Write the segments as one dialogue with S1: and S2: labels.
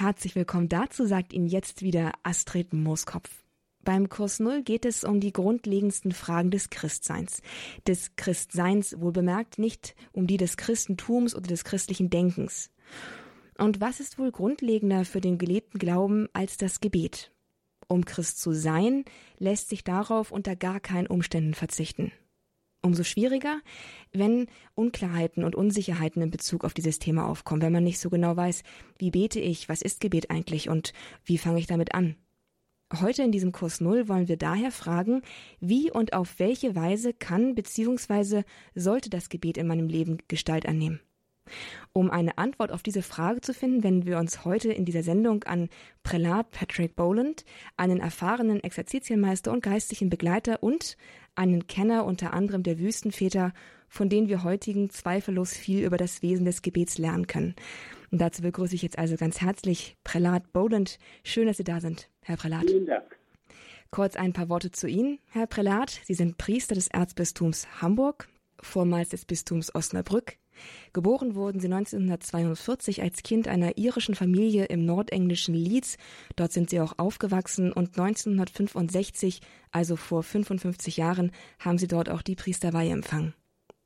S1: Herzlich willkommen dazu, sagt Ihnen jetzt wieder Astrid Mooskopf. Beim Kurs Null geht es um die grundlegendsten Fragen des Christseins. Des Christseins wohl bemerkt, nicht um die des Christentums oder des christlichen Denkens. Und was ist wohl grundlegender für den gelebten Glauben als das Gebet? Um Christ zu sein, lässt sich darauf unter gar keinen Umständen verzichten. Umso schwieriger, wenn Unklarheiten und Unsicherheiten in Bezug auf dieses Thema aufkommen, wenn man nicht so genau weiß, wie bete ich, was ist Gebet eigentlich und wie fange ich damit an. Heute in diesem Kurs Null wollen wir daher fragen, wie und auf welche Weise kann bzw. sollte das Gebet in meinem Leben Gestalt annehmen. Um eine Antwort auf diese Frage zu finden, wenden wir uns heute in dieser Sendung an Prälat Patrick Boland, einen erfahrenen Exerzitienmeister und geistlichen Begleiter und einen Kenner unter anderem der Wüstenväter, von denen wir heutigen zweifellos viel über das Wesen des Gebets lernen können. Und dazu begrüße ich jetzt also ganz herzlich Prälat Boland. Schön, dass Sie da sind, Herr Prälat.
S2: Vielen Dank.
S1: Kurz ein paar Worte zu Ihnen, Herr Prälat. Sie sind Priester des Erzbistums Hamburg, vormals des Bistums Osnabrück, Geboren wurden sie 1942 als Kind einer irischen Familie im nordenglischen Leeds. Dort sind sie auch aufgewachsen und 1965, also vor 55 Jahren, haben sie dort auch die Priesterweihe empfangen.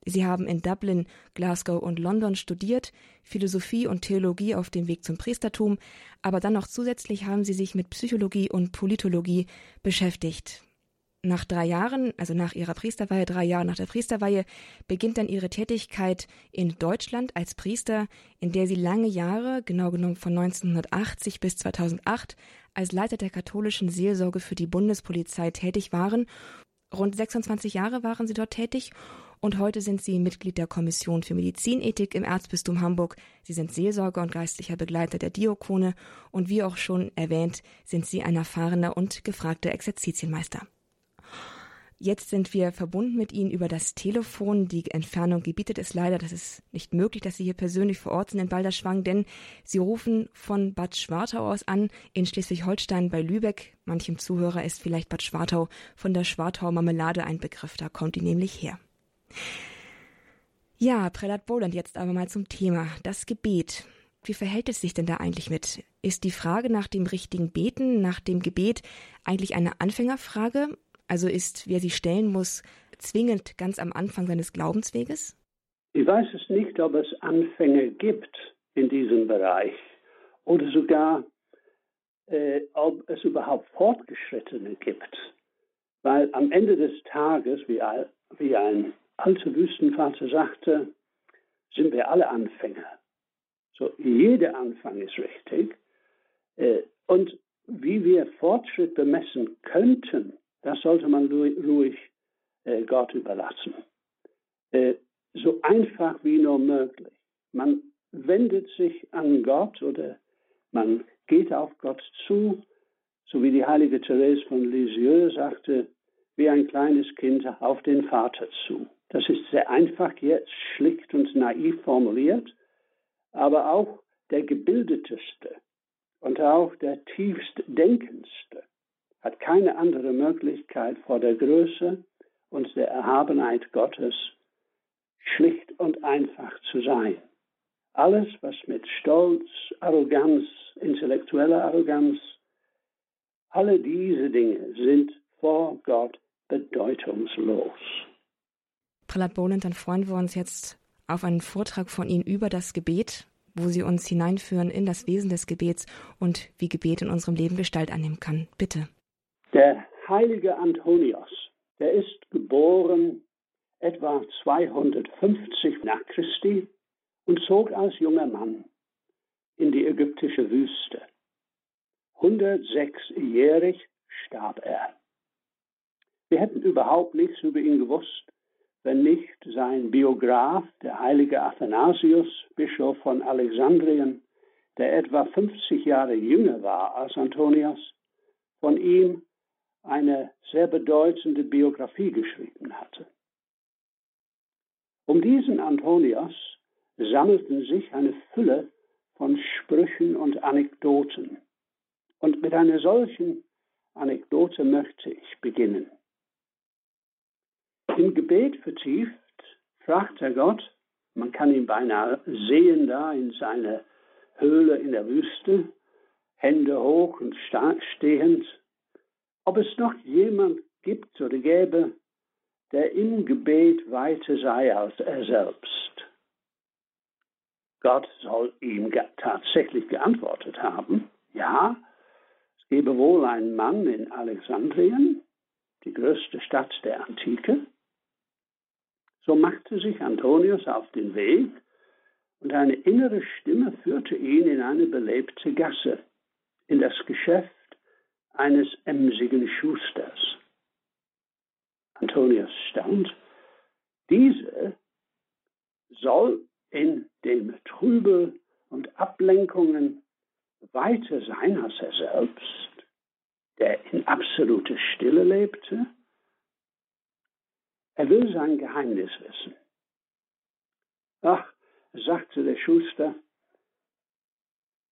S1: Sie haben in Dublin, Glasgow und London studiert, Philosophie und Theologie auf dem Weg zum Priestertum, aber dann noch zusätzlich haben sie sich mit Psychologie und Politologie beschäftigt. Nach drei Jahren, also nach ihrer Priesterweihe, drei Jahre nach der Priesterweihe, beginnt dann ihre Tätigkeit in Deutschland als Priester, in der sie lange Jahre, genau genommen von 1980 bis 2008, als Leiter der katholischen Seelsorge für die Bundespolizei tätig waren. Rund 26 Jahre waren sie dort tätig und heute sind sie Mitglied der Kommission für Medizinethik im Erzbistum Hamburg. Sie sind Seelsorger und geistlicher Begleiter der Diakone und wie auch schon erwähnt, sind sie ein erfahrener und gefragter Exerzitienmeister. Jetzt sind wir verbunden mit Ihnen über das Telefon. Die Entfernung gebietet es leider. Das ist nicht möglich, dass Sie hier persönlich vor Ort sind in Balderschwang, denn Sie rufen von Bad Schwartau aus an in Schleswig-Holstein bei Lübeck. Manchem Zuhörer ist vielleicht Bad Schwartau von der Schwartau Marmelade ein Begriff. Da kommt die nämlich her. Ja, Prälat Boland, jetzt aber mal zum Thema. Das Gebet. Wie verhält es sich denn da eigentlich mit? Ist die Frage nach dem richtigen Beten, nach dem Gebet eigentlich eine Anfängerfrage also ist, wer sie stellen muss, zwingend ganz am Anfang seines Glaubensweges?
S2: Ich weiß es nicht, ob es Anfänge gibt in diesem Bereich oder sogar, äh, ob es überhaupt Fortgeschrittene gibt. Weil am Ende des Tages, wie, wie ein alter Wüstenvater sagte, sind wir alle Anfänger. So, jeder Anfang ist richtig. Äh, und wie wir Fortschritt bemessen könnten, das sollte man ruhig äh, Gott überlassen. Äh, so einfach wie nur möglich. Man wendet sich an Gott oder man geht auf Gott zu, so wie die heilige Therese von Lisieux sagte, wie ein kleines Kind auf den Vater zu. Das ist sehr einfach jetzt, schlicht und naiv formuliert, aber auch der gebildeteste und auch der tiefst denkendste hat keine andere Möglichkeit vor der Größe und der Erhabenheit Gottes schlicht und einfach zu sein. Alles, was mit Stolz, Arroganz, intellektueller Arroganz, alle diese Dinge sind vor Gott bedeutungslos.
S1: Prälat Boland, dann freuen wir uns jetzt auf einen Vortrag von Ihnen über das Gebet, wo Sie uns hineinführen in das Wesen des Gebets und wie Gebet in unserem Leben Gestalt annehmen kann. Bitte.
S2: Der heilige Antonios, der ist geboren etwa 250 nach Christi und zog als junger Mann in die ägyptische Wüste. 106-jährig starb er. Wir hätten überhaupt nichts über ihn gewusst, wenn nicht sein Biograf, der heilige Athanasius, Bischof von Alexandrien, der etwa 50 Jahre jünger war als Antonius, von ihm eine sehr bedeutende Biografie geschrieben hatte. Um diesen Antonius sammelten sich eine Fülle von Sprüchen und Anekdoten. Und mit einer solchen Anekdote möchte ich beginnen. Im Gebet vertieft fragt er Gott, man kann ihn beinahe sehen da in seiner Höhle in der Wüste, Hände hoch und stehend, ob es noch jemand gibt oder gäbe, der im Gebet weiter sei als er selbst. Gott soll ihm tatsächlich geantwortet haben, ja, es gebe wohl einen Mann in Alexandrien, die größte Stadt der Antike. So machte sich Antonius auf den Weg und eine innere Stimme führte ihn in eine belebte Gasse, in das Geschäft eines emsigen Schusters. Antonius staunt, diese soll in dem Trübel und Ablenkungen weiter sein als er selbst, der in absoluter Stille lebte. Er will sein Geheimnis wissen. Ach, sagte der Schuster,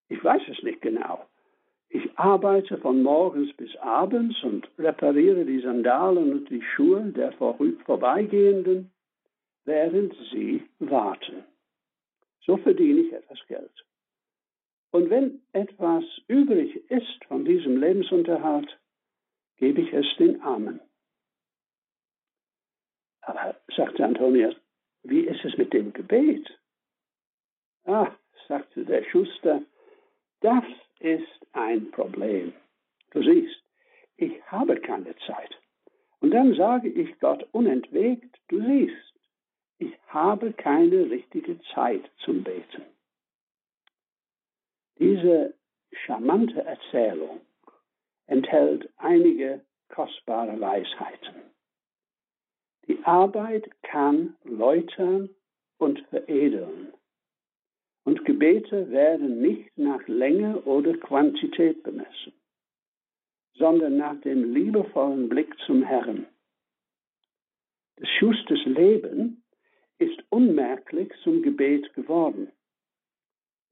S2: ich weiß es nicht genau. Ich arbeite von morgens bis abends und repariere die Sandalen und die Schuhe der Vorbeigehenden, während sie warten. So verdiene ich etwas Geld. Und wenn etwas übrig ist von diesem Lebensunterhalt, gebe ich es den Armen. Aber, sagte Antonius, wie ist es mit dem Gebet? Ah, sagte der Schuster, das ist ein Problem. Du siehst, ich habe keine Zeit. Und dann sage ich Gott unentwegt, du siehst, ich habe keine richtige Zeit zum Beten. Diese charmante Erzählung enthält einige kostbare Weisheiten. Die Arbeit kann läutern und veredeln. Und Gebete werden nicht nach Länge oder Quantität bemessen, sondern nach dem liebevollen Blick zum Herrn. Des Schusters Leben ist unmerklich zum Gebet geworden.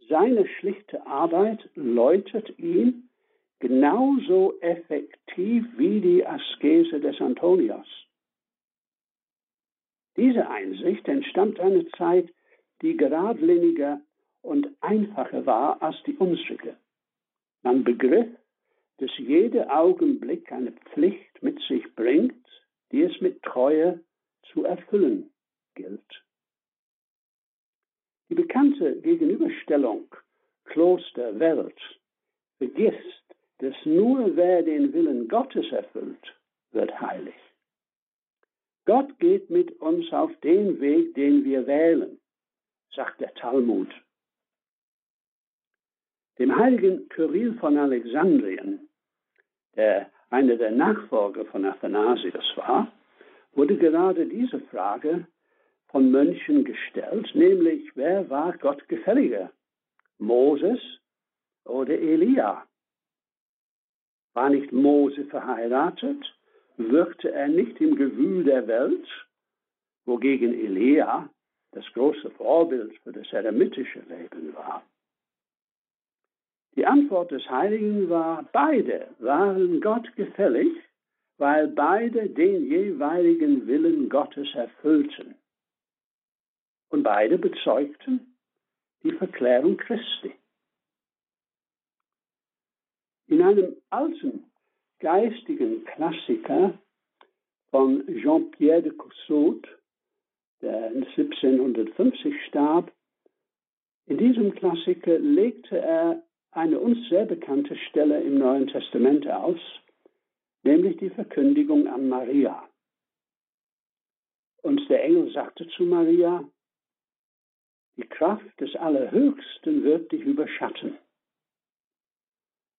S2: Seine schlichte Arbeit läutet ihn genauso effektiv wie die Askese des Antonios. Diese Einsicht entstammt einer Zeit, die geradliniger und einfacher war als die unsrige. Man begriff, dass jeder Augenblick eine Pflicht mit sich bringt, die es mit Treue zu erfüllen gilt. Die bekannte Gegenüberstellung Kloster-Welt vergisst, dass nur wer den Willen Gottes erfüllt, wird heilig. Gott geht mit uns auf den Weg, den wir wählen, sagt der Talmud. Dem heiligen Kyrill von Alexandrien, der einer der Nachfolger von Athanasius war, wurde gerade diese Frage von Mönchen gestellt, nämlich wer war Gott gefälliger? Moses oder Elia? War nicht Mose verheiratet? Wirkte er nicht im Gewühl der Welt? Wogegen Elia das große Vorbild für das eremitische Leben war. Die Antwort des Heiligen war, beide waren Gott gefällig, weil beide den jeweiligen Willen Gottes erfüllten. Und beide bezeugten die Verklärung Christi. In einem alten geistigen Klassiker von Jean-Pierre de Coussaud, der 1750 starb, in diesem Klassiker legte er eine uns sehr bekannte Stelle im Neuen Testament aus, nämlich die Verkündigung an Maria. Und der Engel sagte zu Maria, die Kraft des Allerhöchsten wird dich überschatten.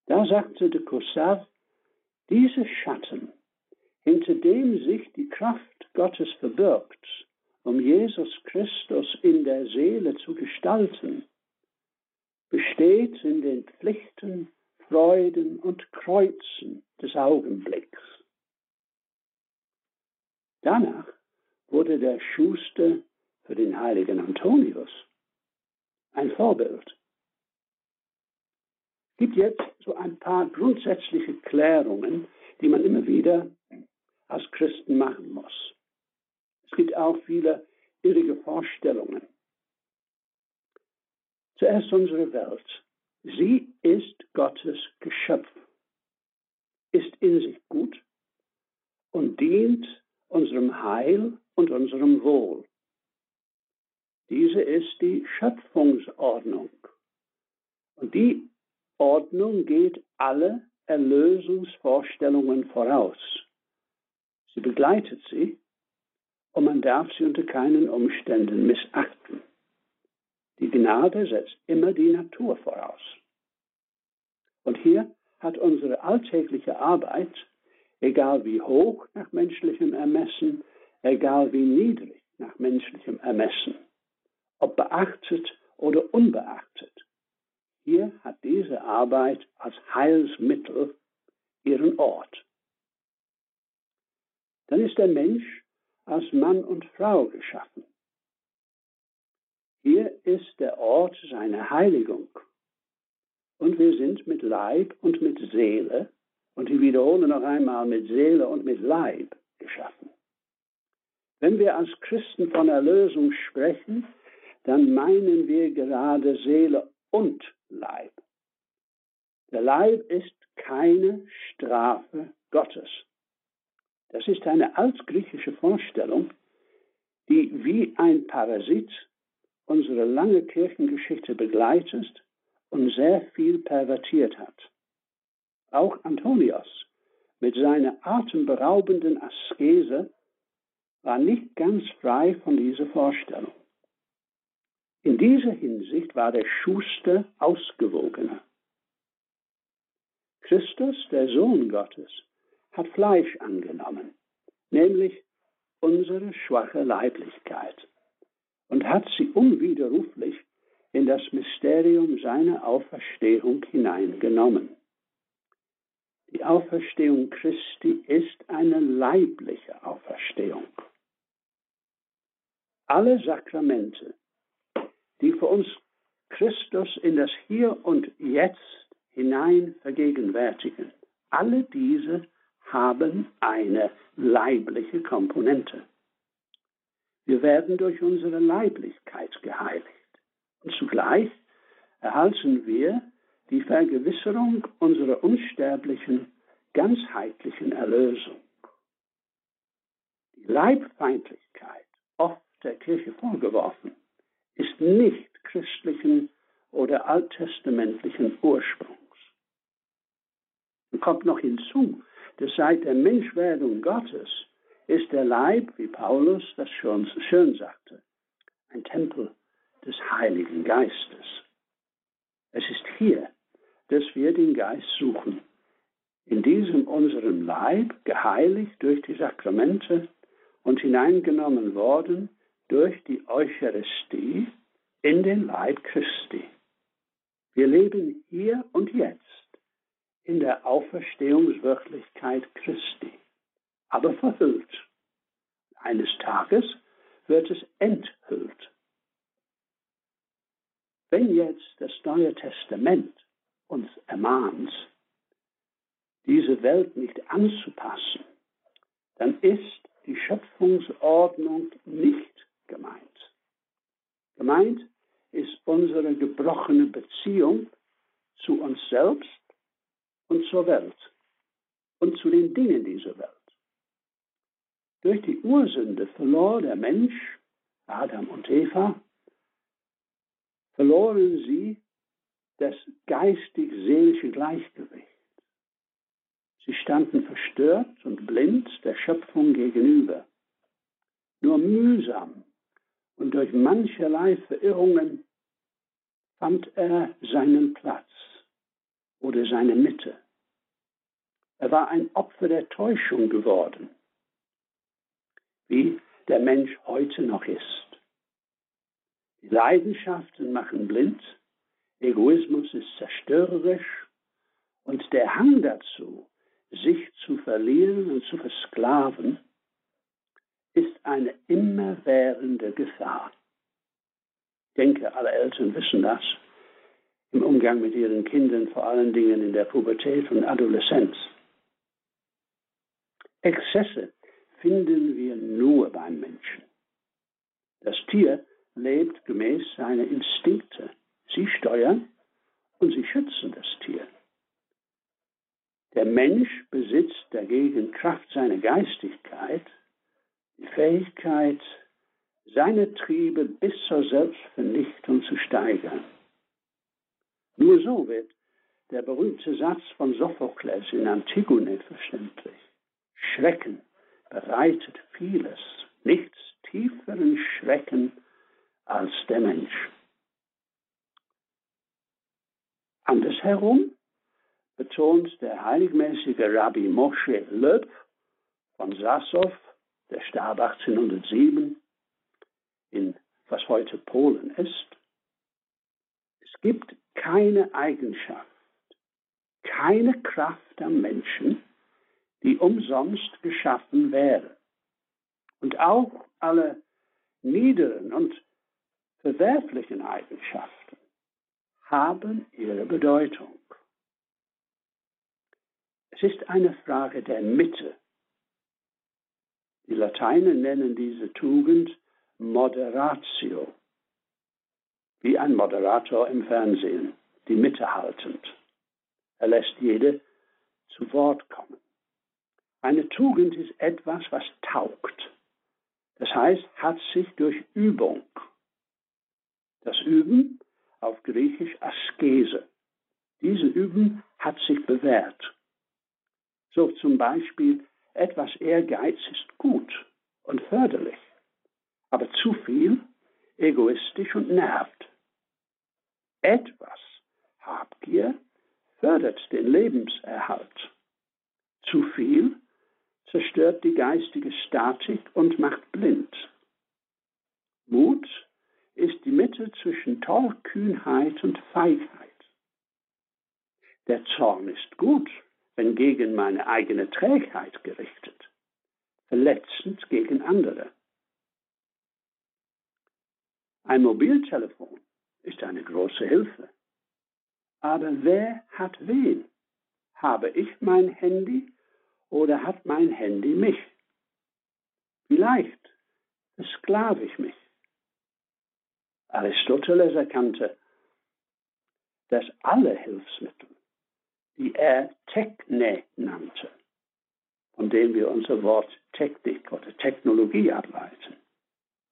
S2: Da sagte de Coussard, diese Schatten, hinter dem sich die Kraft Gottes verbirgt, um Jesus Christus in der Seele zu gestalten, besteht in den Pflichten, Freuden und Kreuzen des Augenblicks. Danach wurde der Schuster für den heiligen Antonius ein Vorbild. Es gibt jetzt so ein paar grundsätzliche Klärungen, die man immer wieder als Christen machen muss. Es gibt auch viele irrige Vorstellungen. Zuerst unsere Welt. Sie ist Gottes Geschöpf, ist in sich gut und dient unserem Heil und unserem Wohl. Diese ist die Schöpfungsordnung. Und die Ordnung geht alle Erlösungsvorstellungen voraus. Sie begleitet sie und man darf sie unter keinen Umständen missachten. Die Gnade setzt immer die Natur voraus. Und hier hat unsere alltägliche Arbeit, egal wie hoch nach menschlichem Ermessen, egal wie niedrig nach menschlichem Ermessen, ob beachtet oder unbeachtet, hier hat diese Arbeit als Heilsmittel ihren Ort. Dann ist der Mensch als Mann und Frau geschaffen. Hier ist der Ort seiner Heiligung. Und wir sind mit Leib und mit Seele, und ich wiederhole noch einmal, mit Seele und mit Leib geschaffen. Wenn wir als Christen von Erlösung sprechen, dann meinen wir gerade Seele und Leib. Der Leib ist keine Strafe Gottes. Das ist eine altgriechische Vorstellung, die wie ein Parasit unsere lange Kirchengeschichte begleitet und sehr viel pervertiert hat. Auch Antonius mit seiner atemberaubenden Askese war nicht ganz frei von dieser Vorstellung. In dieser Hinsicht war der Schuster ausgewogener. Christus, der Sohn Gottes, hat Fleisch angenommen, nämlich unsere schwache Leiblichkeit, und hat sie unwiderruflich in das Mysterium seiner Auferstehung hineingenommen. Die Auferstehung Christi ist eine leibliche Auferstehung. Alle Sakramente, die für uns Christus in das Hier und Jetzt hinein vergegenwärtigen. Alle diese haben eine leibliche Komponente. Wir werden durch unsere Leiblichkeit geheiligt. Und zugleich erhalten wir die Vergewisserung unserer unsterblichen, ganzheitlichen Erlösung. Die Leibfeindlichkeit, oft der Kirche vorgeworfen, ist nicht christlichen oder alttestamentlichen Ursprungs. Und kommt noch hinzu, dass seit der Menschwerdung Gottes ist der Leib, wie Paulus das schon schön sagte, ein Tempel des Heiligen Geistes. Es ist hier, dass wir den Geist suchen. In diesem unserem Leib, geheiligt durch die Sakramente und hineingenommen worden durch die Eucharistie in den Leib Christi. Wir leben hier und jetzt in der Auferstehungswirklichkeit Christi, aber verhüllt. Eines Tages wird es enthüllt. Wenn jetzt das Neue Testament uns ermahnt, diese Welt nicht anzupassen, dann ist die Schöpfungsordnung nicht gemeint. Gemeint ist unsere gebrochene Beziehung zu uns selbst und zur Welt und zu den Dingen dieser Welt. Durch die Ursünde verlor der Mensch, Adam und Eva, verloren sie das geistig-seelische Gleichgewicht. Sie standen verstört und blind der Schöpfung gegenüber. Nur mühsam und durch mancherlei Verirrungen fand er seinen Platz oder seine Mitte. Er war ein Opfer der Täuschung geworden, wie der Mensch heute noch ist. Die Leidenschaften machen blind, Egoismus ist zerstörerisch und der Hang dazu, sich zu verlieren und zu versklaven, ist eine immerwährende Gefahr. Ich denke, alle Eltern wissen das im Umgang mit ihren Kindern, vor allen Dingen in der Pubertät und Adoleszenz. Exzesse finden wir nur beim Menschen. Das Tier lebt gemäß seiner Instinkte. Sie steuern und sie schützen das Tier. Der Mensch besitzt dagegen Kraft seiner Geistigkeit die Fähigkeit, seine Triebe bis zur Selbstvernichtung zu steigern. Nur so wird der berühmte Satz von Sophokles in Antigone verständlich. Schrecken bereitet vieles, nichts tieferen Schrecken als der Mensch. Andersherum betont der heiligmäßige Rabbi Moshe Löb von Sassow, der starb 1807 in was heute Polen ist, es gibt keine Eigenschaft, keine Kraft am Menschen, die umsonst geschaffen wäre. Und auch alle niederen und verwerflichen Eigenschaften haben ihre Bedeutung. Es ist eine Frage der Mitte. Die Lateiner nennen diese Tugend Moderatio, wie ein Moderator im Fernsehen, die Mitte haltend. Er lässt jede zu Wort kommen. Eine Tugend ist etwas, was taugt. Das heißt, hat sich durch Übung. Das Üben auf Griechisch Askese. Diese Üben hat sich bewährt. So zum Beispiel, etwas Ehrgeiz ist gut und förderlich, aber zu viel egoistisch und nervt. Etwas Habgier fördert den Lebenserhalt. Zu viel zerstört die geistige Statik und macht blind. Mut ist die Mitte zwischen Tollkühnheit und Feigheit. Der Zorn ist gut, wenn gegen meine eigene Trägheit gerichtet, verletzend gegen andere. Ein Mobiltelefon ist eine große Hilfe. Aber wer hat wen? Habe ich mein Handy oder hat mein Handy mich? Vielleicht versklave ich mich. Aristoteles erkannte, dass alle Hilfsmittel, die er Techne nannte, von dem wir unser Wort Technik oder Technologie ableiten,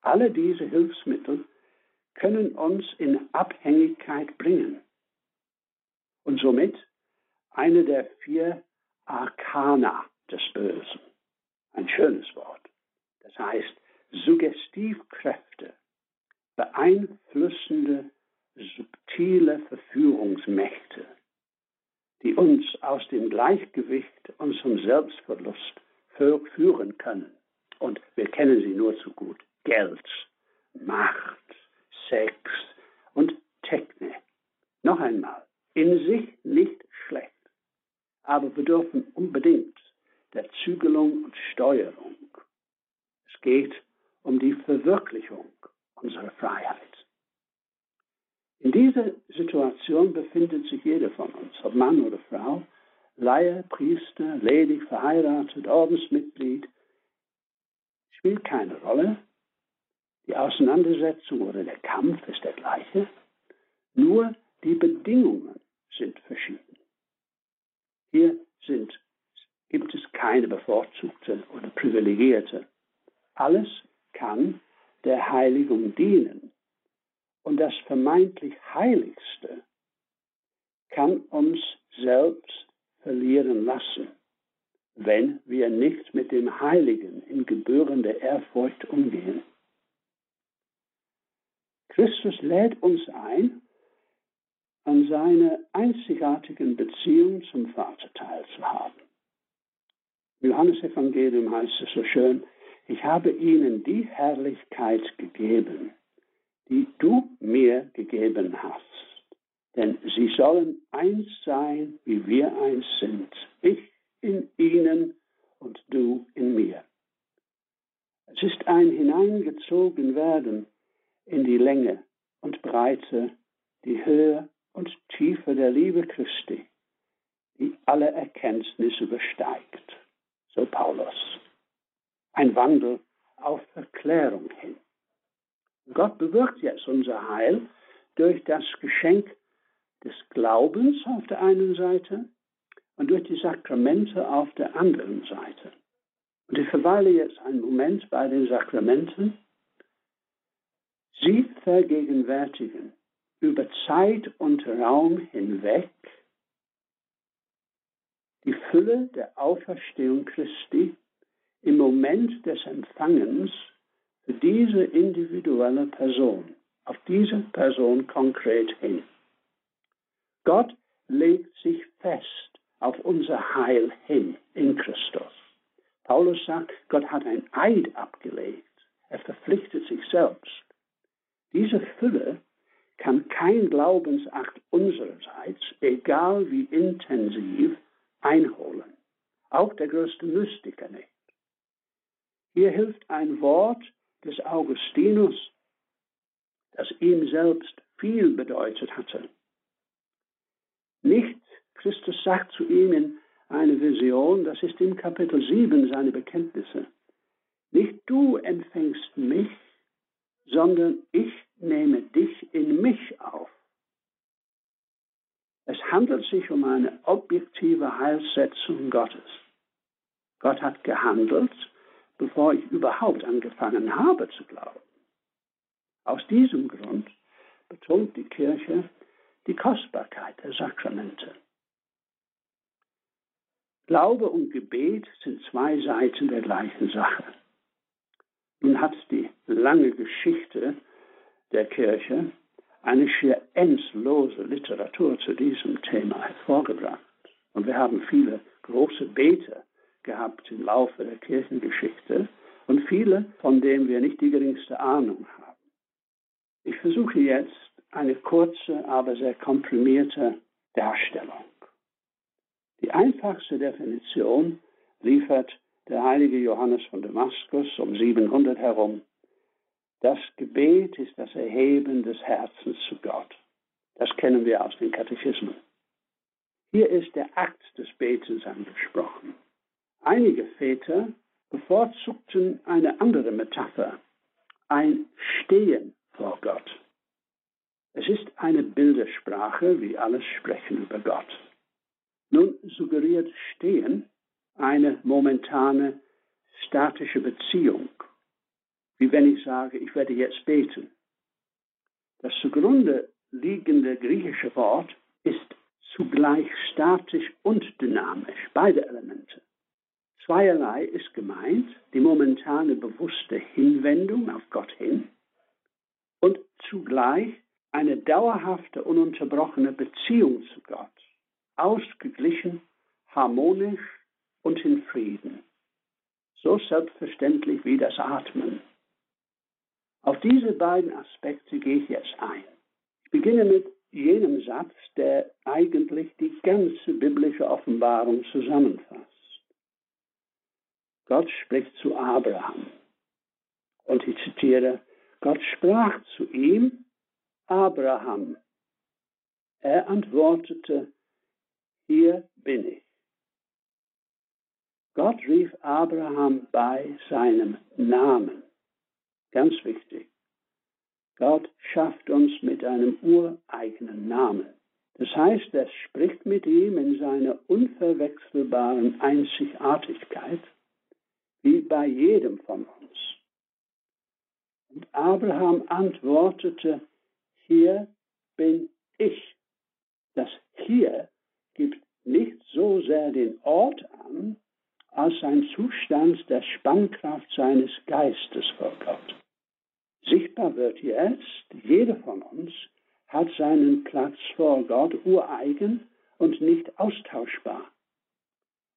S2: alle diese Hilfsmittel können uns in Abhängigkeit bringen und somit eine der vier Arkana des Bösen. Ein schönes Wort. Das heißt Suggestivkräfte, beeinflussende, subtile Verführungsmächte, die uns aus dem Gleichgewicht unserem Selbstverlust führen können. Und wir kennen sie nur zu gut. Geld, Macht, Sex und Technik. Noch einmal, in sich nicht schlecht, aber bedürfen unbedingt der Zügelung und Steuerung. Es geht um die Verwirklichung unserer Freiheit. In dieser Situation befindet sich jeder von uns, ob Mann oder Frau, Laie, Priester, ledig, verheiratet, Ordensmitglied, spielt keine Rolle. Die Auseinandersetzung oder der Kampf ist der gleiche. Nur die Bedingungen sind verschieden. Hier sind, gibt es keine bevorzugte oder privilegierte. Alles kann der Heiligung dienen. Und das vermeintlich Heiligste kann uns selbst verlieren lassen, wenn wir nicht mit dem Heiligen in gebührender Ehrfurcht umgehen. Christus lädt uns ein, an seiner einzigartigen Beziehung zum Vater teilzuhaben. Im Johannesevangelium heißt es so schön, ich habe ihnen die Herrlichkeit gegeben, die du mir gegeben hast. Denn sie sollen eins sein, wie wir eins sind. Ich in ihnen und du in mir. Es ist ein hineingezogen werden in die Länge und Breite, die Höhe und Tiefe der Liebe Christi, die alle Erkenntnis übersteigt. So Paulus. Ein Wandel auf Verklärung hin. Gott bewirkt jetzt unser Heil durch das Geschenk des Glaubens auf der einen Seite und durch die Sakramente auf der anderen Seite. Und ich verweile jetzt einen Moment bei den Sakramenten. Sie vergegenwärtigen über Zeit und Raum hinweg die Fülle der Auferstehung Christi im Moment des Empfangens für diese individuelle Person, auf diese Person konkret hin. Gott legt sich fest auf unser Heil hin in Christus. Paulus sagt, Gott hat ein Eid abgelegt. Er verpflichtet sich selbst. Diese Fülle kann kein Glaubensakt unsererseits, egal wie intensiv, einholen. Auch der größte Mystiker nicht. Hier hilft ein Wort des Augustinus, das ihm selbst viel bedeutet hatte. Nicht, Christus sagt zu ihm in einer Vision, das ist im Kapitel 7 seine Bekenntnisse, nicht du empfängst mich, sondern ich nehme dich in mich auf. Es handelt sich um eine objektive Heilsetzung Gottes. Gott hat gehandelt, bevor ich überhaupt angefangen habe zu glauben. Aus diesem Grund betont die Kirche die Kostbarkeit der Sakramente. Glaube und Gebet sind zwei Seiten der gleichen Sache. Nun hat die lange Geschichte der Kirche eine schier endlose Literatur zu diesem Thema hervorgebracht. Und wir haben viele große Beter gehabt im Laufe der Kirchengeschichte und viele, von denen wir nicht die geringste Ahnung haben. Ich versuche jetzt eine kurze, aber sehr komprimierte Darstellung. Die einfachste Definition liefert der heilige Johannes von Damaskus um 700 herum das Gebet ist das Erheben des Herzens zu Gott. Das kennen wir aus den Katechismen. Hier ist der Akt des Betens angesprochen. Einige Väter bevorzugten eine andere Metapher, ein Stehen vor Gott. Es ist eine Bildersprache, wie alles Sprechen über Gott. Nun suggeriert Stehen eine momentane statische Beziehung wie wenn ich sage, ich werde jetzt beten. Das zugrunde liegende griechische Wort ist zugleich statisch und dynamisch, beide Elemente. Zweierlei ist gemeint, die momentane bewusste Hinwendung auf Gott hin und zugleich eine dauerhafte, ununterbrochene Beziehung zu Gott, ausgeglichen, harmonisch und in Frieden. So selbstverständlich wie das Atmen. Auf diese beiden Aspekte gehe ich jetzt ein. Ich beginne mit jenem Satz, der eigentlich die ganze biblische Offenbarung zusammenfasst. Gott spricht zu Abraham. Und ich zitiere, Gott sprach zu ihm, Abraham. Er antwortete, hier bin ich. Gott rief Abraham bei seinem Namen. Ganz wichtig. Gott schafft uns mit einem ureigenen Namen. Das heißt, er spricht mit ihm in seiner unverwechselbaren Einzigartigkeit, wie bei jedem von uns. Und Abraham antwortete, hier bin ich. Das hier gibt nicht so sehr den Ort an, als ein Zustand der Spannkraft seines Geistes vor Gott. Sichtbar wird jetzt, jeder von uns hat seinen Platz vor Gott ureigen und nicht austauschbar.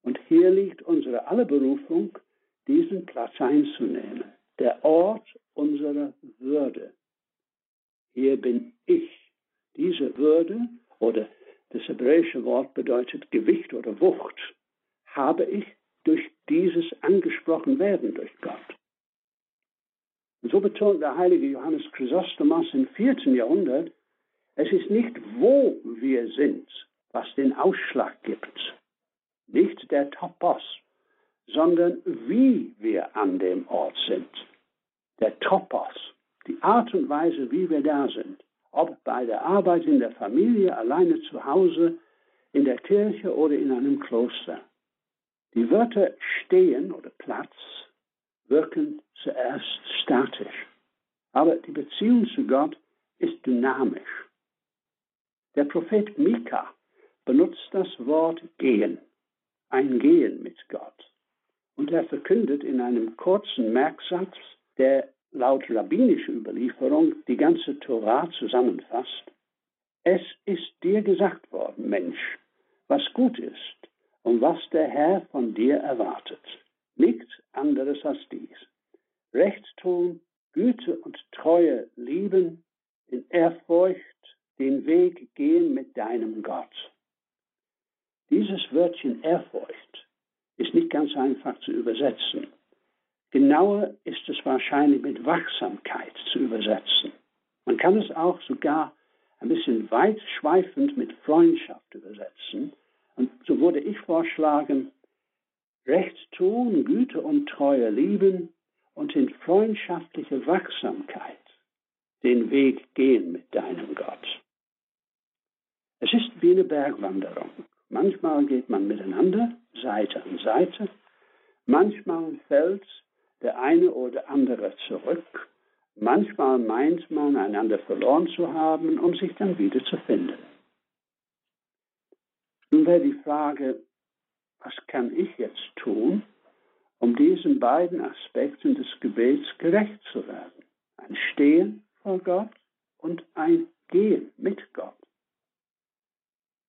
S2: Und hier liegt unsere aller Berufung, diesen Platz einzunehmen, der Ort unserer Würde. Hier bin ich. Diese Würde oder das hebräische Wort bedeutet Gewicht oder Wucht, habe ich durch dieses angesprochen werden durch Gott. Und so betont der heilige Johannes Chrysostomos im vierten Jahrhundert, es ist nicht wo wir sind, was den Ausschlag gibt, nicht der Topos, sondern wie wir an dem Ort sind. Der Topos, die Art und Weise, wie wir da sind, ob bei der Arbeit in der Familie, alleine zu Hause, in der Kirche oder in einem Kloster. Die Wörter stehen oder Platz wirken zuerst statisch, aber die Beziehung zu Gott ist dynamisch. Der Prophet Mika benutzt das Wort gehen, ein Gehen mit Gott. Und er verkündet in einem kurzen Merksatz, der laut rabbinischer Überlieferung die ganze Torah zusammenfasst, es ist dir gesagt worden, Mensch, was gut ist und was der Herr von dir erwartet. Nichts anderes als dies. Recht tun, Güte und Treue lieben, in Ehrfurcht den Weg gehen mit deinem Gott. Dieses Wörtchen Ehrfurcht ist nicht ganz einfach zu übersetzen. Genauer ist es wahrscheinlich mit Wachsamkeit zu übersetzen. Man kann es auch sogar ein bisschen weitschweifend mit Freundschaft übersetzen. Und so würde ich vorschlagen, Recht tun, Güte und Treue lieben und in freundschaftliche Wachsamkeit den Weg gehen mit deinem Gott. Es ist wie eine Bergwanderung. Manchmal geht man miteinander, Seite an Seite. Manchmal fällt der eine oder andere zurück. Manchmal meint man, einander verloren zu haben, um sich dann wieder zu finden. Nun wäre die Frage, was kann ich jetzt tun, um diesen beiden Aspekten des Gebets gerecht zu werden? Ein Stehen vor Gott und ein Gehen mit Gott.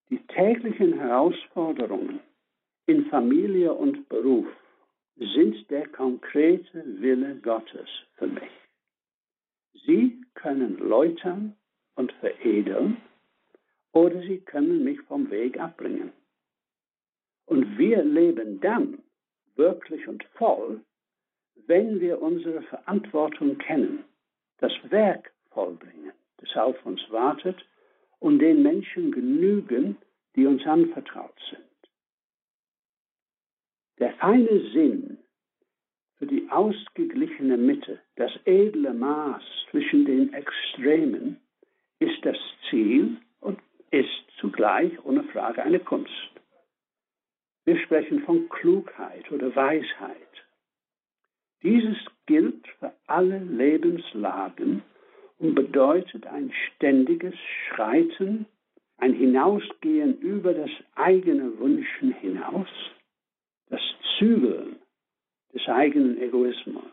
S2: Die täglichen Herausforderungen in Familie und Beruf sind der konkrete Wille Gottes für mich. Sie können läutern und veredeln oder sie können mich vom Weg abbringen. Und wir leben dann wirklich und voll, wenn wir unsere Verantwortung kennen, das Werk vollbringen, das auf uns wartet und den Menschen genügen, die uns anvertraut sind. Der feine Sinn für die ausgeglichene Mitte, das edle Maß zwischen den Extremen, ist das Ziel ist zugleich ohne Frage eine Kunst. Wir sprechen von Klugheit oder Weisheit. Dieses gilt für alle Lebenslagen und bedeutet ein ständiges Schreiten, ein Hinausgehen über das eigene Wünschen hinaus, das Zügeln des eigenen Egoismus.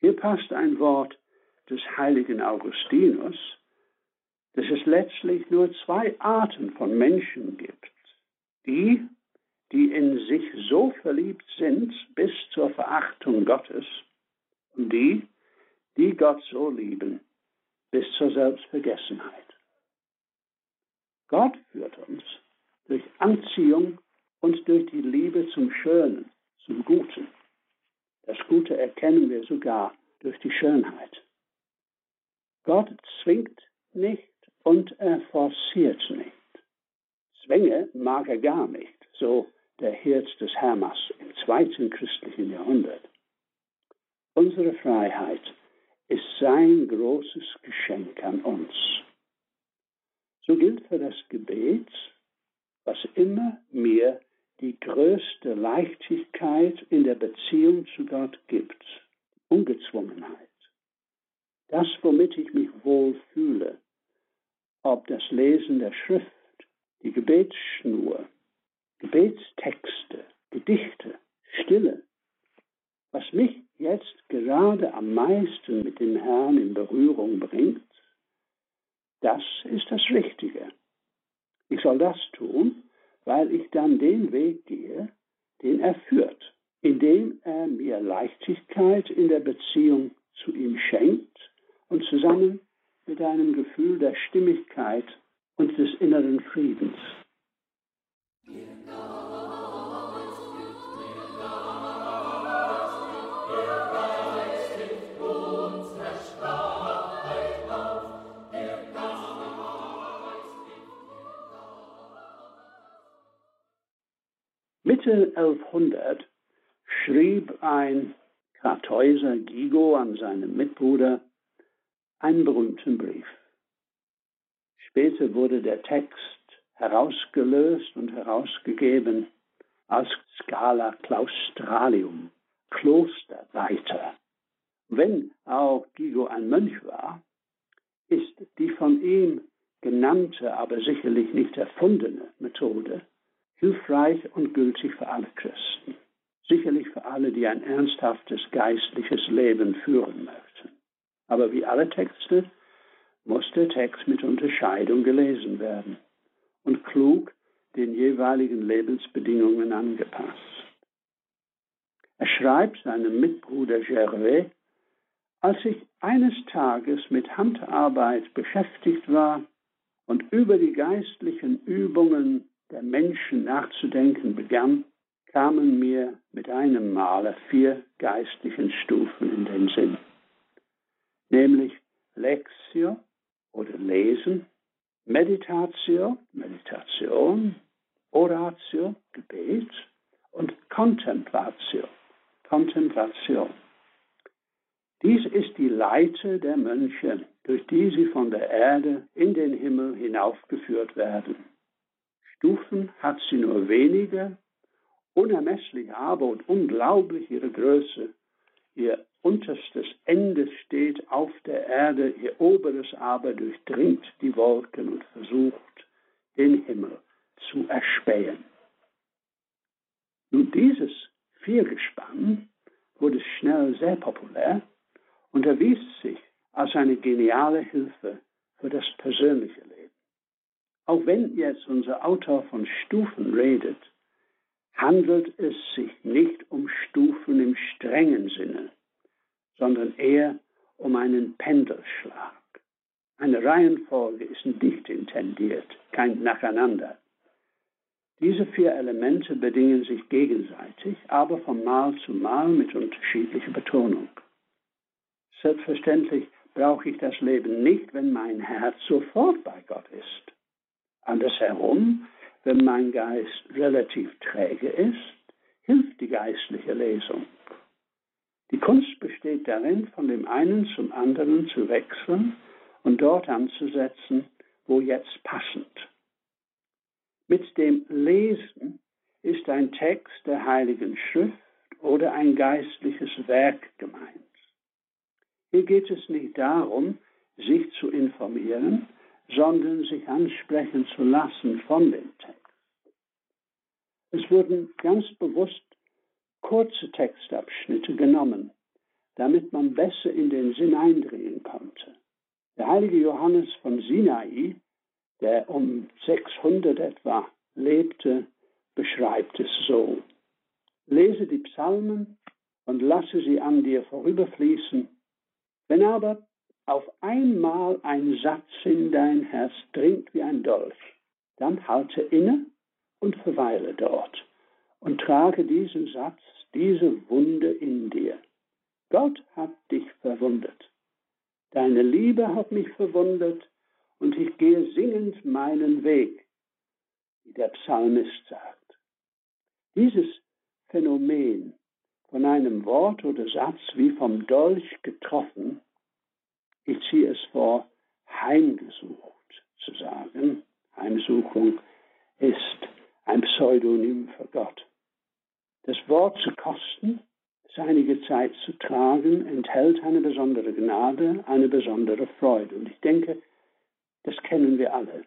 S2: Hier passt ein Wort des heiligen Augustinus, dass es letztlich nur zwei Arten von Menschen gibt. Die, die in sich so verliebt sind bis zur Verachtung Gottes und die, die Gott so lieben bis zur Selbstvergessenheit. Gott führt uns durch Anziehung und durch die Liebe zum Schönen, zum Guten. Das Gute erkennen wir sogar durch die Schönheit. Gott zwingt nicht und er forciert nicht. Zwänge mag er gar nicht, so der Hirt des Hermas im zweiten christlichen Jahrhundert. Unsere Freiheit ist sein großes Geschenk an uns. So gilt für das Gebet, was immer mir die größte Leichtigkeit in der Beziehung zu Gott gibt, Ungezwungenheit. Das, womit ich mich wohl fühle, ob das Lesen der Schrift, die Gebetsschnur, Gebetstexte, Gedichte, Stille, was mich jetzt gerade am meisten mit dem Herrn in Berührung bringt, das ist das Richtige. Ich soll das tun, weil ich dann den Weg gehe, den er führt, indem er mir Leichtigkeit in der Beziehung zu ihm schenkt und zusammen mit einem Gefühl der Stimmigkeit und des inneren Friedens. Mitte 1100 schrieb ein Kartäuser Gigo an seinen Mitbruder einen berühmten Brief. Später wurde der Text herausgelöst und herausgegeben als Scala Claustralium, Klosterreiter. Wenn auch Gigo ein Mönch war, ist die von ihm genannte, aber sicherlich nicht erfundene Methode hilfreich und gültig für alle Christen. Sicherlich für alle, die ein ernsthaftes geistliches Leben führen möchten. Aber wie alle Texte muss der Text mit Unterscheidung gelesen werden und klug den jeweiligen Lebensbedingungen angepasst. Er schreibt seinem Mitbruder Gervais, als ich eines Tages mit Handarbeit beschäftigt war und über die geistlichen Übungen der Menschen nachzudenken begann, kamen mir mit einem Male vier geistlichen Stufen in den Sinn, nämlich Lexio oder Lesen, Meditatio, Meditation, Oratio, Gebet und Contemplatio, Kontemplation. Dies ist die Leite der Mönche, durch die sie von der Erde in den Himmel hinaufgeführt werden. Stufen hat sie nur wenige, unermesslich aber und unglaublich ihre Größe. Ihr unterstes Ende steht auf der Erde, ihr oberes aber durchdringt die Wolken und versucht, den Himmel zu erspähen. Nun, dieses Viergespann wurde schnell sehr populär und erwies sich als eine geniale Hilfe für das persönliche Leben. Auch wenn jetzt unser Autor von Stufen redet, handelt es sich nicht um Stufen im strengen Sinne, sondern eher um einen Pendelschlag. Eine Reihenfolge ist nicht intendiert, kein Nacheinander. Diese vier Elemente bedingen sich gegenseitig, aber von Mal zu Mal mit unterschiedlicher Betonung. Selbstverständlich brauche ich das Leben nicht, wenn mein Herz sofort bei Gott ist. Andersherum, wenn mein Geist relativ träge ist, hilft die geistliche Lesung. Die Kunst besteht darin, von dem einen zum anderen zu wechseln und dort anzusetzen, wo jetzt passend. Mit dem Lesen ist ein Text der Heiligen Schrift oder ein geistliches Werk gemeint. Hier geht es nicht darum, sich zu informieren, sondern sich ansprechen zu lassen von dem Text. Es wurden ganz bewusst kurze Textabschnitte genommen, damit man besser in den Sinn eindringen konnte. Der heilige Johannes von Sinai der um 600 etwa lebte, beschreibt es so. Lese die Psalmen und lasse sie an dir vorüberfließen. Wenn aber auf einmal ein Satz in dein Herz dringt wie ein Dolch, dann halte inne und verweile dort und trage diesen Satz, diese Wunde in dir. Gott hat dich verwundet. Deine Liebe hat mich verwundet und ich gehe singend meinen Weg, wie der Psalmist sagt. Dieses Phänomen von einem Wort oder Satz wie vom Dolch getroffen, ich ziehe es vor, heimgesucht zu sagen. Heimsuchung ist ein Pseudonym für Gott. Das Wort zu kosten, es einige Zeit zu tragen, enthält eine besondere Gnade, eine besondere Freude. Und ich denke, das kennen wir alle.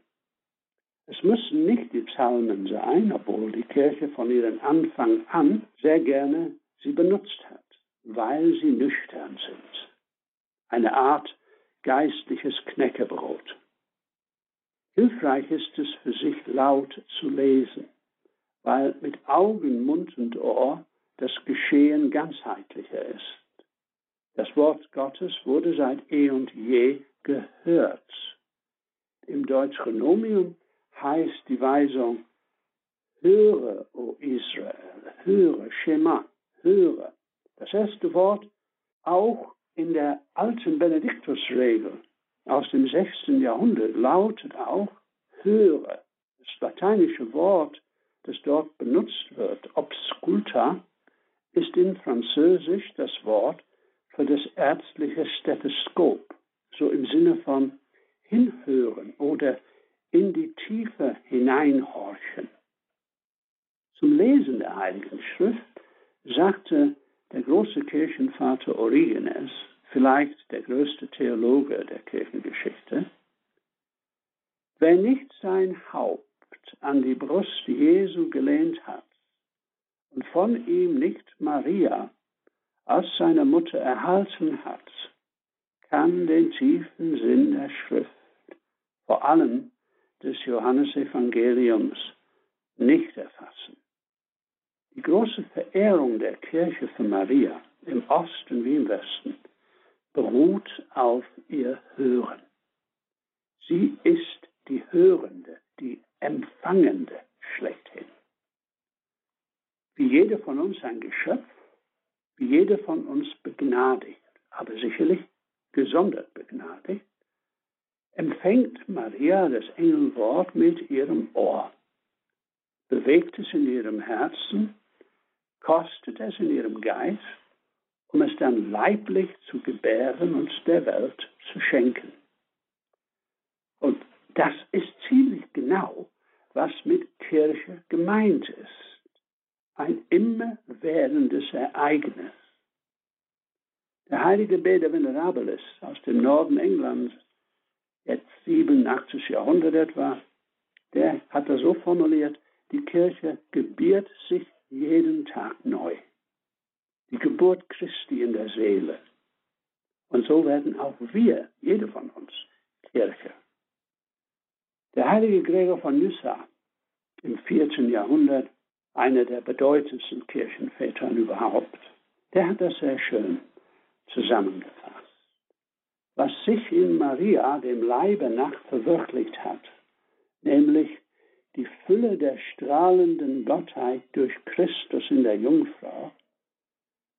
S2: Es müssen nicht die Psalmen sein, obwohl die Kirche von ihrem Anfang an sehr gerne sie benutzt hat, weil sie nüchtern sind. Eine Art geistliches Knäckebrot. Hilfreich ist es für sich laut zu lesen, weil mit Augen, Mund und Ohr das Geschehen ganzheitlicher ist. Das Wort Gottes wurde seit eh und je gehört im Deutschrenomium heißt die Weisung, höre, o Israel, höre, Shema, höre. Das erste Wort auch in der alten Benediktusregel aus dem 6. Jahrhundert lautet auch höre. Das lateinische Wort, das dort benutzt wird, obsculta, ist in Französisch das Wort für das ärztliche Stethoskop, so im Sinne von hinhören oder in die Tiefe hineinhorchen. Zum Lesen der Heiligen Schrift sagte der große Kirchenvater Origenes, vielleicht der größte Theologe der Kirchengeschichte, Wer nicht sein Haupt an die Brust Jesu gelehnt hat und von ihm nicht Maria als seine Mutter erhalten hat, kann den tiefen Sinn der Schrift, vor allem des Johannesevangeliums, nicht erfassen. Die große Verehrung der Kirche für Maria im Osten wie im Westen beruht auf ihr Hören. Sie ist die Hörende, die Empfangende schlechthin. Wie jeder von uns ein Geschöpf, wie jeder von uns begnadigt, aber sicherlich gesondert begnadigt, empfängt Maria das Engelwort mit ihrem Ohr, bewegt es in ihrem Herzen, kostet es in ihrem Geist, um es dann leiblich zu gebären und der Welt zu schenken. Und das ist ziemlich genau, was mit Kirche gemeint ist. Ein immerwährendes Ereignis. Der heilige Beda Venerabilis aus dem Norden Englands, jetzt 87. Jahrhundert etwa, der hat das so formuliert, die Kirche gebiert sich jeden Tag neu. Die Geburt Christi in der Seele. Und so werden auch wir, jede von uns, Kirche. Der heilige Gregor von Nyssa im 14. Jahrhundert, einer der bedeutendsten Kirchenväter überhaupt, der hat das sehr schön zusammengefasst. Was sich in Maria, dem Leibe nach, verwirklicht hat, nämlich die Fülle der strahlenden Gottheit durch Christus in der Jungfrau,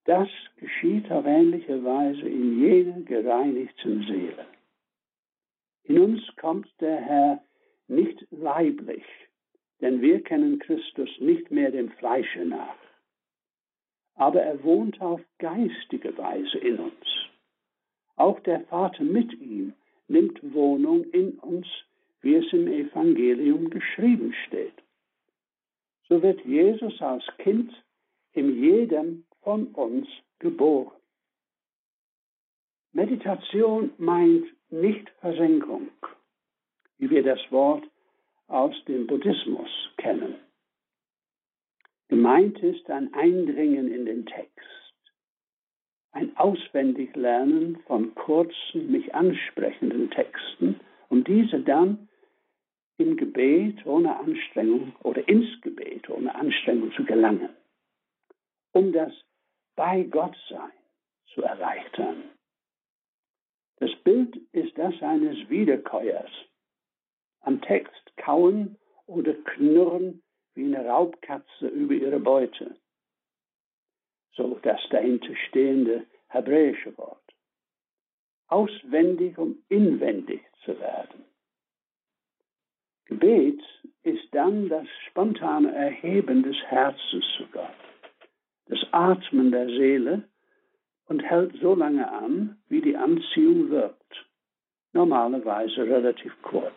S2: das geschieht auf ähnliche Weise in jeder gereinigten Seele. In uns kommt der Herr nicht leiblich, denn wir kennen Christus nicht mehr dem Fleische nach aber er wohnt auf geistige Weise in uns. Auch der Vater mit ihm nimmt Wohnung in uns, wie es im Evangelium geschrieben steht. So wird Jesus als Kind in jedem von uns geboren. Meditation meint nicht Versenkung, wie wir das Wort aus dem Buddhismus kennen. Gemeint ist ein Eindringen in den Text, ein Auswendiglernen von kurzen, mich ansprechenden Texten, um diese dann im Gebet ohne Anstrengung oder ins Gebet ohne Anstrengung zu gelangen, um das bei Gott sein zu erleichtern. Das Bild ist das eines Wiederkäuers. Am Text kauen oder knurren wie eine Raubkatze über ihre Beute. So das dahinter stehende hebräische Wort. Auswendig, um inwendig zu werden. Gebet ist dann das spontane Erheben des Herzens zu Gott, das Atmen der Seele und hält so lange an, wie die Anziehung wirkt, normalerweise relativ kurz.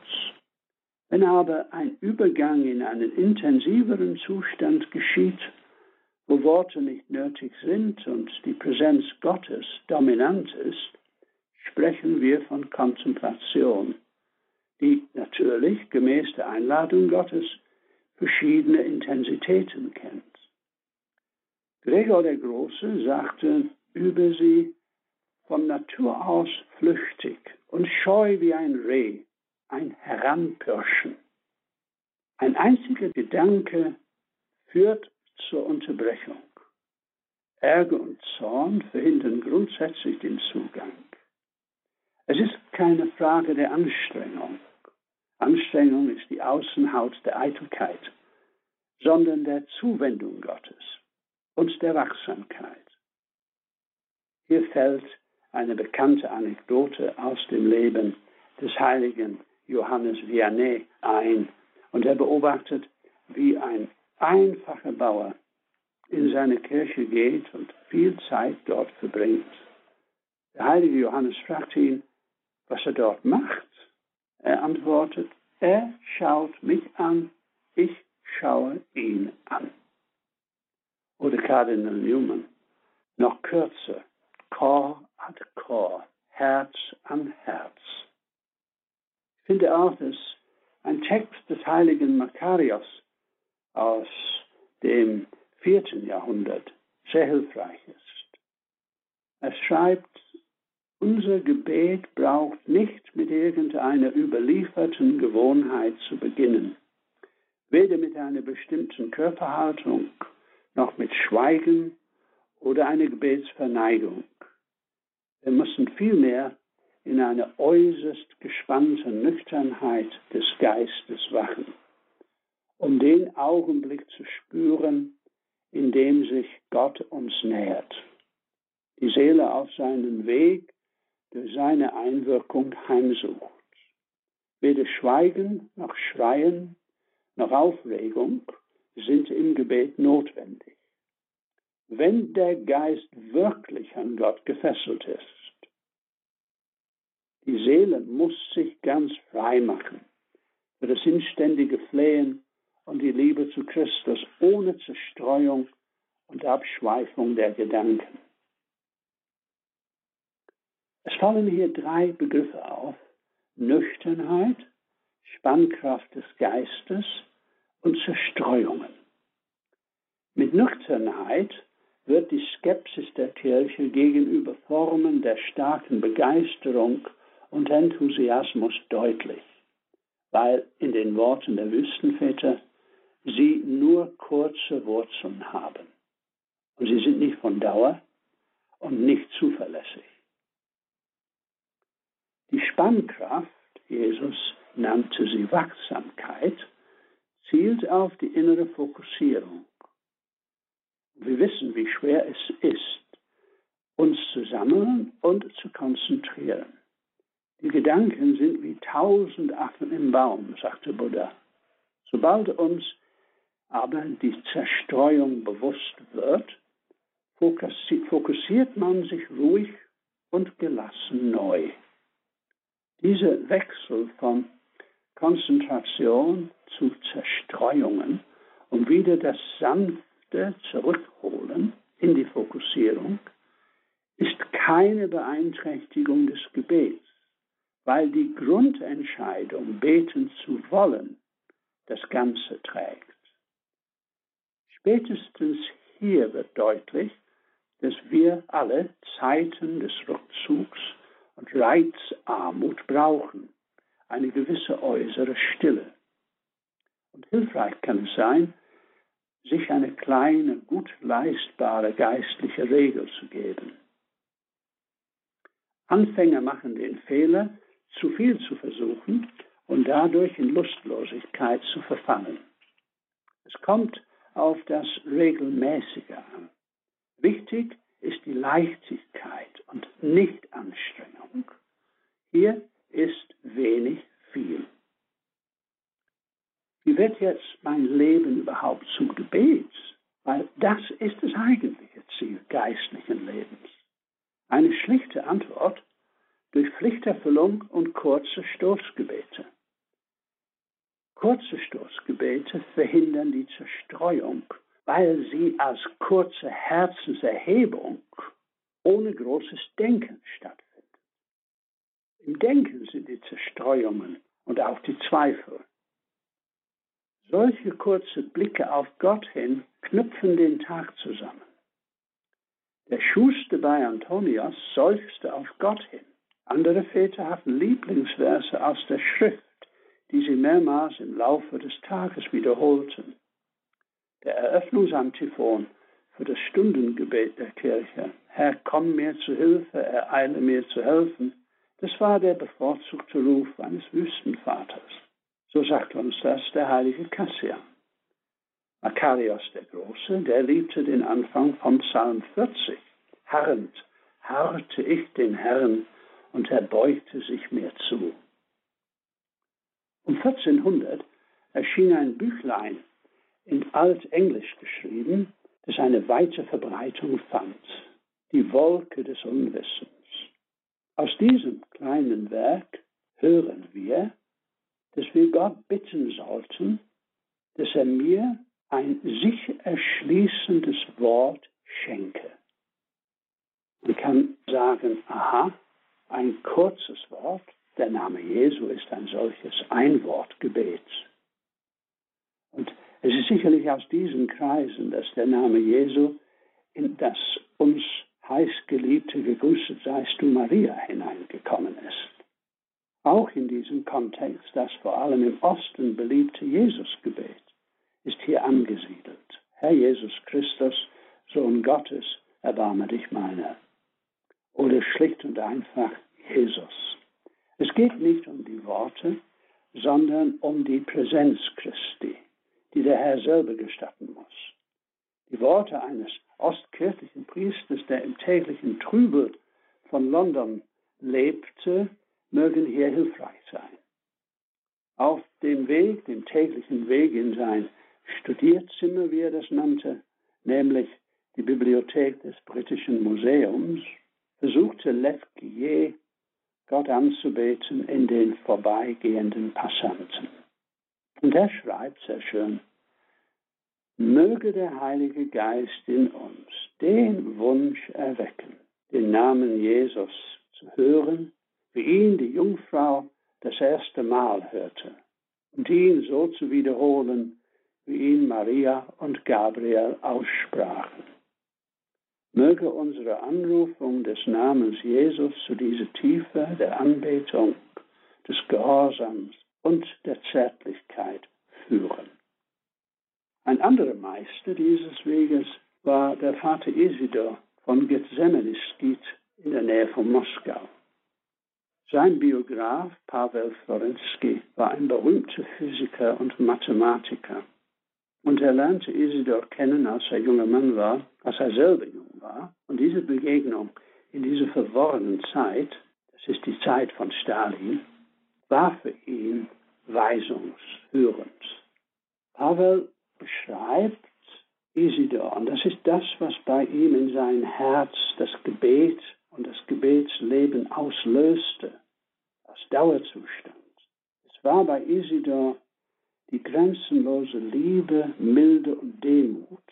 S2: Wenn aber ein Übergang in einen intensiveren Zustand geschieht, wo Worte nicht nötig sind und die Präsenz Gottes dominant ist, sprechen wir von Kontemplation, die natürlich gemäß der Einladung Gottes verschiedene Intensitäten kennt. Gregor der Große sagte über sie von Natur aus flüchtig und scheu wie ein Reh, ein Heranpirschen. Ein einziger Gedanke führt zur Unterbrechung. Ärger und Zorn verhindern grundsätzlich den Zugang. Es ist keine Frage der Anstrengung. Anstrengung ist die Außenhaut der Eitelkeit, sondern der Zuwendung Gottes und der Wachsamkeit. Hier fällt eine bekannte Anekdote aus dem Leben des heiligen Johannes Vianney ein und er beobachtet, wie ein einfacher Bauer in seine Kirche geht und viel Zeit dort verbringt. Der heilige Johannes fragt ihn, was er dort macht. Er antwortet, er schaut mich an, ich schaue ihn an. Oder Kardinal Newman, noch kürzer, Chor ad Chor, Herz an Herz. Ich finde auch, dass ein Text des heiligen Makarios aus dem vierten Jahrhundert sehr hilfreich ist. Er schreibt, unser Gebet braucht nicht mit irgendeiner überlieferten Gewohnheit zu beginnen, weder mit einer bestimmten Körperhaltung noch mit Schweigen oder einer Gebetsverneigung. Wir müssen vielmehr in einer äußerst gespannten Nüchternheit des Geistes wachen, um den Augenblick zu spüren, in dem sich Gott uns nähert. Die Seele auf seinen Weg durch seine Einwirkung heimsucht. Weder Schweigen noch Schreien noch Aufregung sind im Gebet notwendig. Wenn der Geist wirklich an Gott gefesselt ist, die Seele muss sich ganz frei machen für das inständige Flehen und die Liebe zu Christus ohne Zerstreuung und Abschweifung der Gedanken. Es fallen hier drei Begriffe auf. Nüchternheit, Spannkraft des Geistes und Zerstreuungen. Mit Nüchternheit wird die Skepsis der Kirche gegenüber Formen der starken Begeisterung und Enthusiasmus deutlich, weil in den Worten der Wüstenväter sie nur kurze Wurzeln haben. Und sie sind nicht von Dauer und nicht zuverlässig. Spannkraft, Jesus nannte sie Wachsamkeit, zielt auf die innere Fokussierung. Wir wissen, wie schwer es ist, uns zu sammeln und zu konzentrieren. Die Gedanken sind wie tausend Affen im Baum, sagte Buddha. Sobald uns aber die Zerstreuung bewusst wird, fokussiert man sich ruhig und gelassen neu. Dieser Wechsel von Konzentration zu Zerstreuungen und wieder das sanfte Zurückholen in die Fokussierung ist keine Beeinträchtigung des Gebets, weil die Grundentscheidung, beten zu wollen, das Ganze trägt. Spätestens hier wird deutlich, dass wir alle Zeiten des Rückzugs und Reizarmut brauchen, eine gewisse äußere Stille. Und hilfreich kann es sein, sich eine kleine, gut leistbare geistliche Regel zu geben. Anfänger machen den Fehler, zu viel zu versuchen und dadurch in Lustlosigkeit zu verfallen. Es kommt auf das Regelmäßige an. Wichtig ist die Leichtigkeit und Nichtanstrengung. Hier ist wenig viel. Wie wird jetzt mein Leben überhaupt zum Gebet? Weil das ist das eigentliche Ziel geistlichen Lebens. Eine schlichte Antwort durch Pflichterfüllung und kurze Stoßgebete. Kurze Stoßgebete verhindern die Zerstreuung, weil sie als kurze Herzenserhebung ohne großes Denken stattfinden. Im Denken sind die Zerstreuungen und auch die Zweifel. Solche kurze Blicke auf Gott hin knüpfen den Tag zusammen. Der Schuster bei Antonius seufzte auf Gott hin. Andere Väter hatten Lieblingsverse aus der Schrift, die sie mehrmals im Laufe des Tages wiederholten. Der Eröffnungsantiphon für das Stundengebet der Kirche, Herr, komm mir zu Hilfe, ereile mir zu helfen, das war der bevorzugte Ruf eines Wüstenvaters. So sagt uns das der heilige Cassian. Makarios der Große, der liebte den Anfang von Psalm 40. Harrend harrte ich den Herrn und er beugte sich mir zu. Um 1400 erschien ein Büchlein in Altenglisch geschrieben, das eine weite Verbreitung fand. Die Wolke des Unwissens. Aus diesem kleinen Werk hören wir, dass wir Gott bitten sollten, dass er mir ein sich erschließendes Wort schenke. Man kann sagen, aha, ein kurzes Wort, Der Name Jesu ist ein solches Einwortgebet. Und es ist sicherlich aus diesen Kreisen, dass der Name Jesu in das uns heißgeliebte, gegrüßet seist du Maria hineingekommen ist. Auch in diesem Kontext das vor allem im Osten beliebte Jesusgebet ist hier angesiedelt. Herr Jesus Christus, Sohn Gottes, erbarme dich meiner. Oder schlicht und einfach Jesus. Es geht nicht um die Worte, sondern um die Präsenz Christi, die der Herr selber gestatten muss. Die Worte eines ostkirchlichen Priesters, der im täglichen Trübel von London lebte, mögen hier hilfreich sein. Auf dem Weg, dem täglichen Weg in sein Studierzimmer, wie er das nannte, nämlich die Bibliothek des Britischen Museums, versuchte Guillet, Gott anzubeten in den vorbeigehenden Passanten. Und er schreibt sehr schön, möge der Heilige Geist in uns den Wunsch erwecken, den Namen Jesus zu hören, wie ihn die Jungfrau das erste Mal hörte, und ihn so zu wiederholen, wie ihn Maria und Gabriel aussprachen. Möge unsere Anrufung des Namens Jesus zu dieser Tiefe der Anbetung, des Gehorsams und der Zärtlichkeit führen. Ein anderer Meister dieses Weges war der Vater Isidor von Gethsemaniskit in der Nähe von Moskau. Sein Biograf Pavel Florensky war ein berühmter Physiker und Mathematiker. Und er lernte Isidor kennen, als er junger Mann war, als er selber jung war. Und diese Begegnung in dieser verworrenen Zeit, das ist die Zeit von Stalin, war für ihn weisungsführend. Pavel beschreibt Isidor, und das ist das, was bei ihm in sein Herz das Gebet und das Gebetsleben auslöste, als Dauerzustand. Es war bei Isidor die grenzenlose Liebe, Milde und Demut,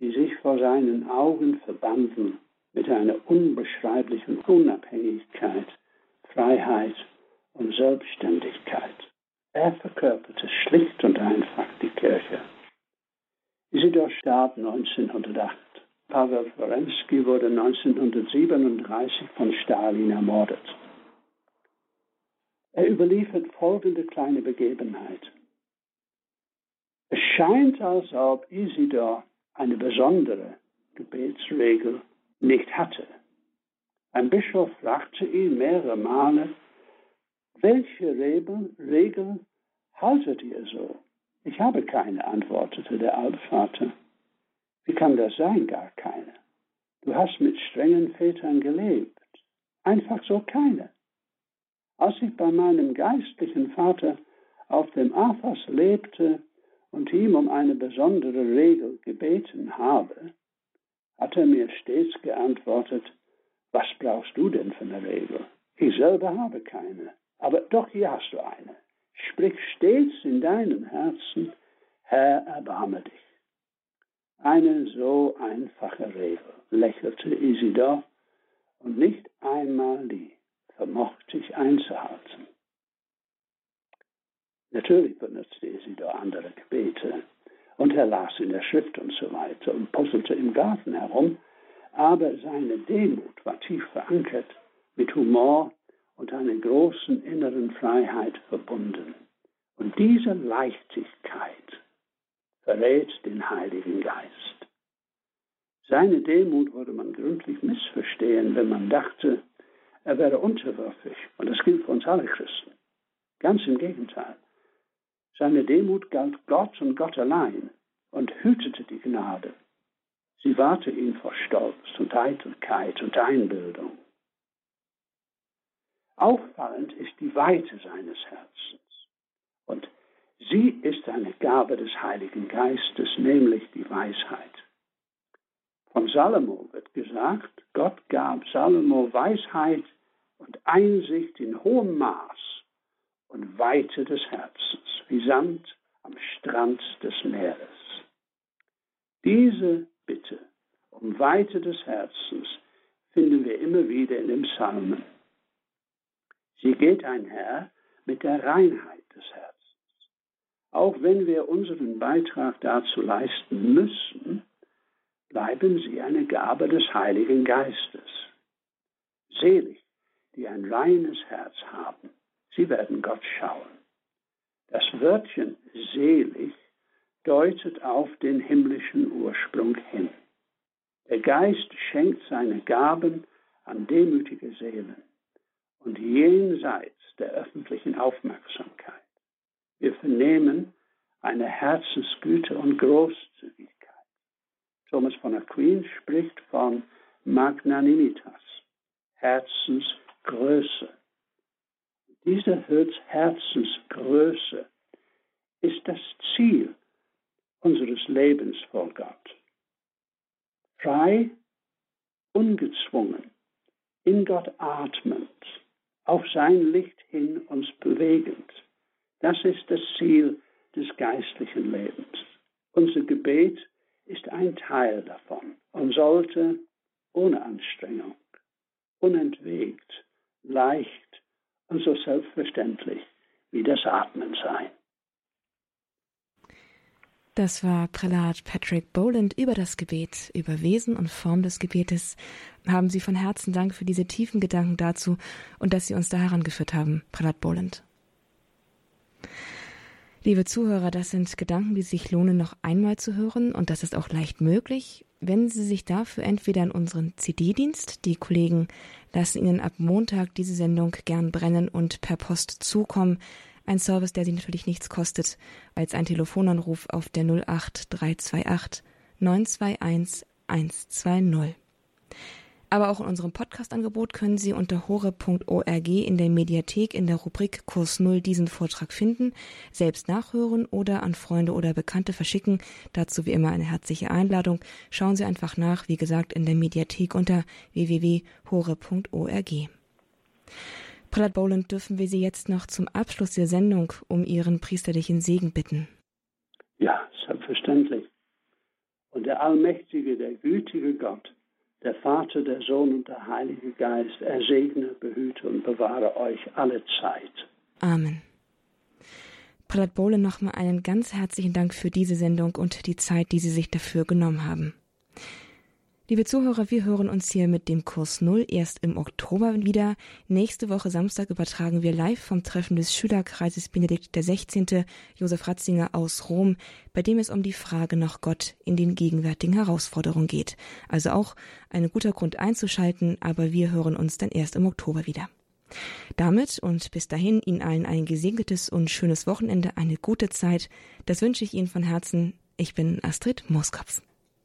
S2: die sich vor seinen Augen verbanden mit einer unbeschreiblichen Unabhängigkeit, Freiheit und Selbstständigkeit. Er verkörperte schlicht und einfach die Kirche. Isidor starb 1908. Pavel Florensky wurde 1937 von Stalin ermordet. Er überliefert folgende kleine Begebenheit. Es scheint, als ob Isidor eine besondere Gebetsregel nicht hatte. Ein Bischof fragte ihn mehrere Male, welche Regel, Regel haltet ihr so? Ich habe keine, antwortete der Altvater. Wie kann das sein, gar keine? Du hast mit strengen Vätern gelebt. Einfach so keine. Als ich bei meinem geistlichen Vater auf dem Athos lebte, und ihm um eine besondere Regel gebeten habe, hat er mir stets geantwortet, was brauchst du denn für eine Regel? Ich selber habe keine, aber doch hier hast du eine. Sprich stets in deinem Herzen, Herr, erbarme dich. Eine so einfache Regel, lächelte Isidor, und nicht einmal die vermochte ich einzuhalten. Natürlich benutzte Isidor andere Gebete und er las in der Schrift und so weiter und puzzelte im Garten herum, aber seine Demut war tief verankert, mit Humor und einer großen inneren Freiheit verbunden. Und diese Leichtigkeit verrät den Heiligen Geist. Seine Demut würde man gründlich missverstehen, wenn man dachte, er wäre unterwürfig. Und das gilt für uns alle Christen. Ganz im Gegenteil. Seine Demut galt Gott und Gott allein und hütete die Gnade. Sie wahrte ihn vor Stolz und Eitelkeit und Einbildung. Auffallend ist die Weite seines Herzens. Und sie ist eine Gabe des Heiligen Geistes, nämlich die Weisheit. Von Salomo wird gesagt, Gott gab Salomo Weisheit und Einsicht in hohem Maß und Weite des Herzens wie Sand am Strand des Meeres. Diese Bitte um Weite des Herzens finden wir immer wieder in den Psalmen. Sie geht einher mit der Reinheit des Herzens. Auch wenn wir unseren Beitrag dazu leisten müssen, bleiben sie eine Gabe des Heiligen Geistes. Selig, die ein reines Herz haben, sie werden Gott schauen. Das Wörtchen selig deutet auf den himmlischen Ursprung hin. Der Geist schenkt seine Gaben an demütige Seelen und jenseits der öffentlichen Aufmerksamkeit. Wir vernehmen eine Herzensgüte und Großzügigkeit. Thomas von Aquin spricht von Magnanimitas, Herzensgröße. Diese Herzensgröße ist das Ziel unseres Lebens vor Gott. Frei, ungezwungen, in Gott atmend, auf sein Licht hin uns bewegend. Das ist das Ziel des geistlichen Lebens. Unser Gebet ist ein Teil davon und sollte ohne Anstrengung, unentwegt, leicht und so selbstverständlich wie das Atmen sein.
S1: Das war Prälat Patrick Boland über das Gebet, über Wesen und Form des Gebetes. Haben Sie von Herzen Dank für diese tiefen Gedanken dazu und dass Sie uns da herangeführt haben, Prälat Boland. Liebe Zuhörer, das sind Gedanken, die sich lohnen, noch einmal zu hören und das ist auch leicht möglich, wenn Sie sich dafür entweder in unseren CD-Dienst, die Kollegen lassen Ihnen ab Montag diese Sendung gern brennen und per Post zukommen, ein Service, der Sie natürlich nichts kostet, als ein Telefonanruf auf der 08328 921 120. Aber auch in unserem Podcast-Angebot können Sie unter hore.org in der Mediathek in der Rubrik Kurs Null diesen Vortrag finden, selbst nachhören oder an Freunde oder Bekannte verschicken. Dazu wie immer eine herzliche Einladung. Schauen Sie einfach nach, wie gesagt, in der Mediathek unter www.hore.org. Prälat Boland, dürfen wir Sie jetzt noch zum Abschluss der Sendung um Ihren priesterlichen Segen bitten?
S2: Ja, selbstverständlich. Und der allmächtige, der gütige Gott, der Vater, der Sohn und der Heilige Geist, er segne, behüte und bewahre euch alle Zeit.
S1: Amen. Prälat Bohlen, nochmal einen ganz herzlichen Dank für diese Sendung und die Zeit, die Sie sich dafür genommen haben. Liebe Zuhörer, wir hören uns hier mit dem Kurs Null erst im Oktober wieder. Nächste Woche Samstag übertragen wir live vom Treffen des Schülerkreises Benedikt XVI. Josef Ratzinger aus Rom, bei dem es um die Frage nach Gott in den gegenwärtigen Herausforderungen geht. Also auch ein guter Grund einzuschalten, aber wir hören uns dann erst im Oktober wieder. Damit und bis dahin Ihnen allen ein gesegnetes und schönes Wochenende, eine gute Zeit. Das wünsche ich Ihnen von Herzen. Ich bin Astrid Mooskopf.